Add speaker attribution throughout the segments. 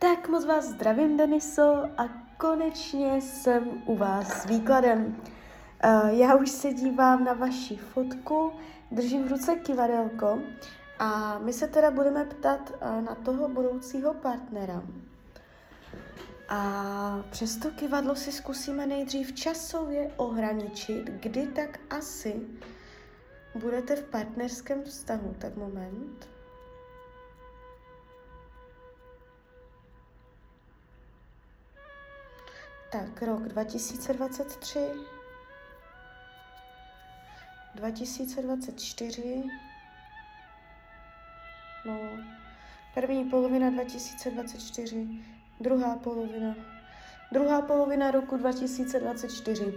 Speaker 1: Tak moc vás zdravím, Deniso, a konečně jsem u vás s výkladem. Uh, já už se dívám na vaši fotku, držím v ruce kivadelko a my se teda budeme ptat uh, na toho budoucího partnera. A přes to kivadlo si zkusíme nejdřív časově ohraničit, kdy tak asi budete v partnerském vztahu. Tak moment. Tak, rok 2023, 2024, no, první polovina 2024, druhá polovina, druhá polovina roku 2024,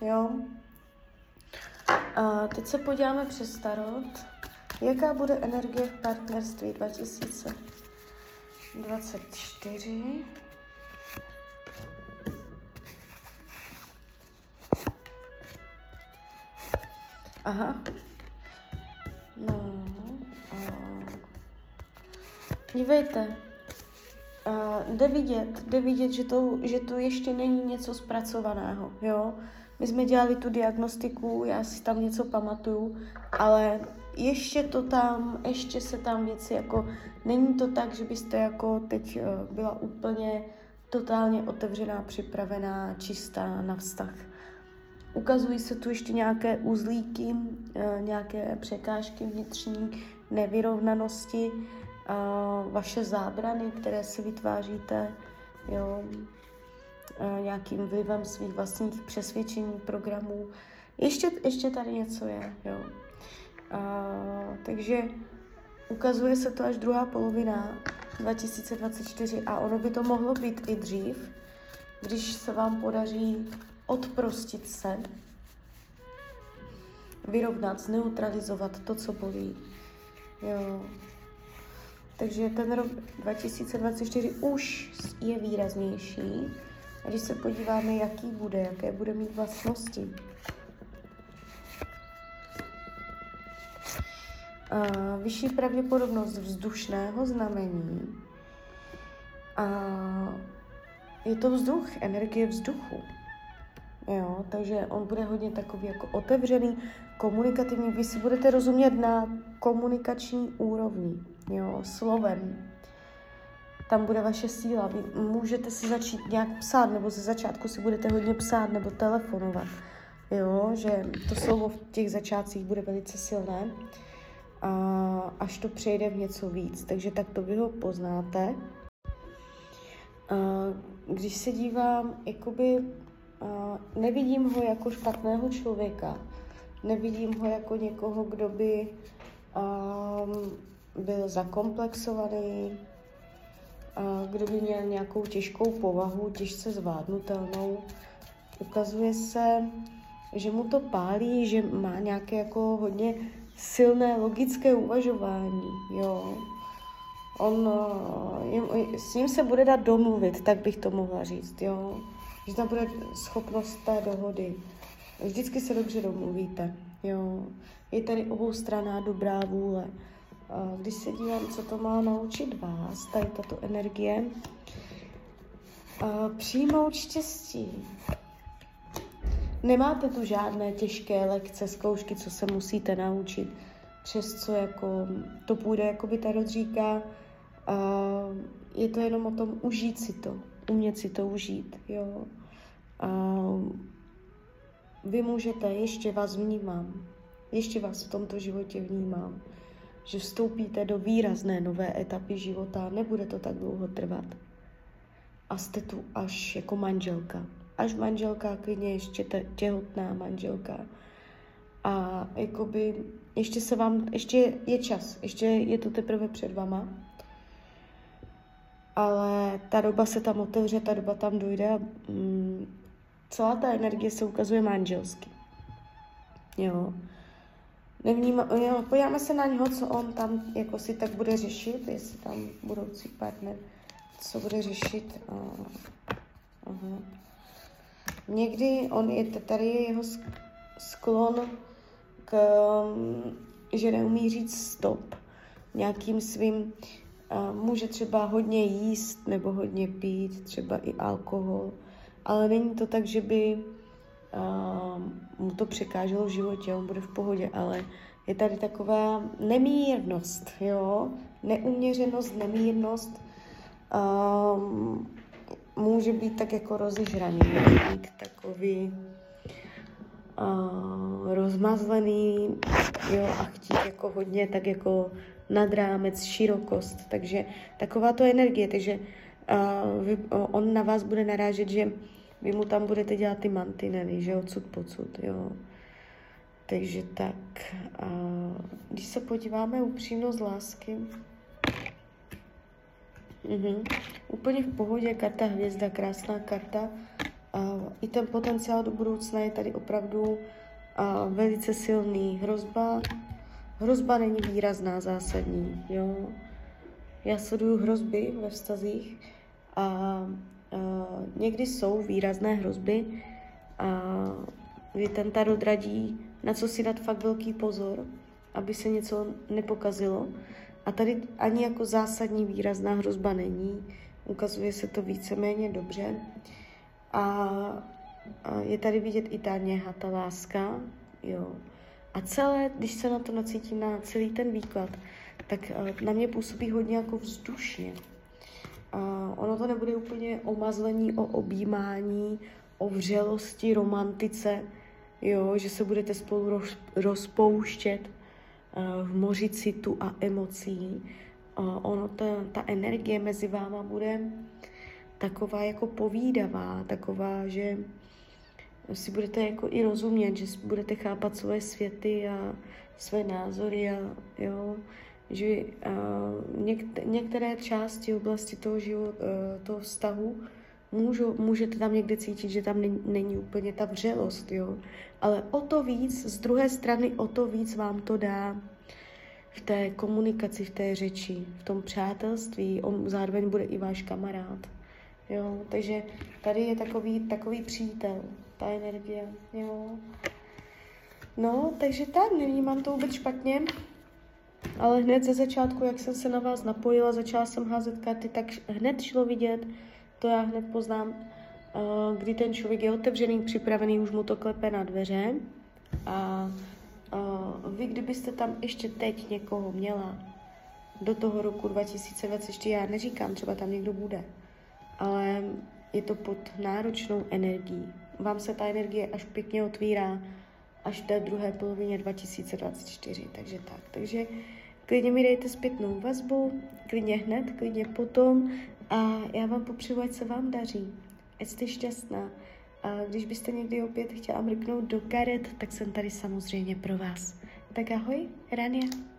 Speaker 1: jo. A teď se podíváme přes starot, jaká bude energie v partnerství 2024. Aha. No. Dívejte. Uh, jde vidět, jde vidět, že to, že to ještě není něco zpracovaného, jo. My jsme dělali tu diagnostiku, já si tam něco pamatuju, ale ještě to tam, ještě se tam věci jako, není to tak, že byste jako teď uh, byla úplně totálně otevřená, připravená, čistá na vztah. Ukazují se tu ještě nějaké uzlíky, eh, nějaké překážky vnitřní, nevyrovnanosti, eh, vaše zábrany, které si vytváříte, jo, eh, nějakým vlivem svých vlastních přesvědčení, programů. Ještě, ještě tady něco je, jo. takže ukazuje se to až druhá polovina 2024 a ono by to mohlo být i dřív, když se vám podaří odprostit se, vyrovnat, zneutralizovat to, co bolí. Jo. Takže ten rok 2024 už je výraznější. A když se podíváme, jaký bude, jaké bude mít vlastnosti. A vyšší pravděpodobnost vzdušného znamení. A je to vzduch, energie vzduchu. Jo, takže on bude hodně takový jako otevřený, komunikativní. Vy si budete rozumět na komunikační úrovni, jo, slovem. Tam bude vaše síla. Vy můžete si začít nějak psát, nebo ze začátku si budete hodně psát nebo telefonovat. Jo, že to slovo v těch začátcích bude velice silné, a až to přejde v něco víc. Takže tak to vy ho poznáte. A když se dívám jakoby nevidím ho jako špatného člověka. Nevidím ho jako někoho, kdo by um, byl zakomplexovaný, kdo by měl nějakou těžkou povahu, těžce zvládnutelnou. Ukazuje se, že mu to pálí, že má nějaké jako hodně silné logické uvažování, jo. On, uh, s ním se bude dát domluvit, tak bych to mohla říct, jo že tam bude schopnost té dohody. Vždycky se dobře domluvíte, jo. Je tady oboustraná dobrá vůle. Když se dívám, co to má naučit vás, tady tato energie, přijmout štěstí. Nemáte tu žádné těžké lekce, zkoušky, co se musíte naučit, přes co jako to půjde, jako by Tarot říká, je to jenom o tom užít si to, umět si to užít, jo. A vy můžete, ještě vás vnímám, ještě vás v tomto životě vnímám, že vstoupíte do výrazné nové etapy života, nebude to tak dlouho trvat. A jste tu až jako manželka. Až manželka, klidně ještě těhotná manželka. A jakoby ještě se vám, ještě je čas, ještě je to teprve před vama ale ta doba se tam otevře, ta doba tam dojde a mm, celá ta energie se ukazuje manželsky. Jo. Nevníma, jo, podíváme se na něho, co on tam jako si tak bude řešit, jestli tam budoucí partner, co bude řešit. Uh, uh-huh. Někdy on je, tady je jeho sklon k, um, že neumí říct stop nějakým svým může třeba hodně jíst nebo hodně pít, třeba i alkohol, ale není to tak, že by mu to překáželo v životě, on bude v pohodě, ale je tady taková nemírnost, jo, neuměřenost, nemírnost, um, může být tak jako rozežraný, takový uh, rozmazlený, jo, a chtít jako hodně tak jako nad rámec, širokost, takže taková to energie, takže uh, vy, uh, on na vás bude narážet, že vy mu tam budete dělat ty mantinely, že odsud pocud, jo. Takže tak, uh, když se podíváme upřímnost lásky, Mhm. Úplně v pohodě, karta hvězda, krásná karta. Uh, I ten potenciál do budoucna je tady opravdu uh, velice silný. Hrozba, hrozba není výrazná, zásadní. Jo? Já sleduju hrozby ve vztazích a uh, někdy jsou výrazné hrozby a kdy ten tarot radí, na co si dát fakt velký pozor, aby se něco nepokazilo. A tady ani jako zásadní výrazná hrozba není. Ukazuje se to víceméně dobře. A, a je tady vidět i ta něha, láska. Jo. A celé, když se na to nacítím na celý ten výklad, tak na mě působí hodně jako vzdušně. Ono to nebude úplně o mazlení, o objímání, o vřelosti, romantice, jo, že se budete spolu roz, rozpouštět, v moři citu a emocí. Ono, ta, ta energie mezi váma bude taková jako povídavá, taková, že si budete jako i rozumět, že budete chápat svoje světy a své názory a jo, že uh, něk- některé části oblasti toho, život, uh, toho vztahu můžu, můžete tam někde cítit, že tam není, není úplně ta vřelost, jo. Ale o to víc, z druhé strany, o to víc vám to dá v té komunikaci, v té řeči, v tom přátelství. On zároveň bude i váš kamarád. Jo, takže tady je takový, takový přítel, ta energie, jo. No, takže tak, nevnímám to vůbec špatně, ale hned ze začátku, jak jsem se na vás napojila, začala jsem házet karty, tak hned šlo vidět, to já hned poznám, eh, kdy ten člověk je otevřený, připravený, už mu to klepe na dveře a uh, vy kdybyste tam ještě teď někoho měla do toho roku 2024, já neříkám, třeba tam někdo bude, ale je to pod náročnou energií. Vám se ta energie až pěkně otvírá až v té druhé polovině 2024, takže tak. Takže klidně mi dejte zpětnou vazbu, klidně hned, klidně potom a já vám popřeju, ať se vám daří, ať jste šťastná. A když byste někdy opět chtěla mrknout do karet, tak jsem tady samozřejmě pro vás. Tak ahoj, Rania.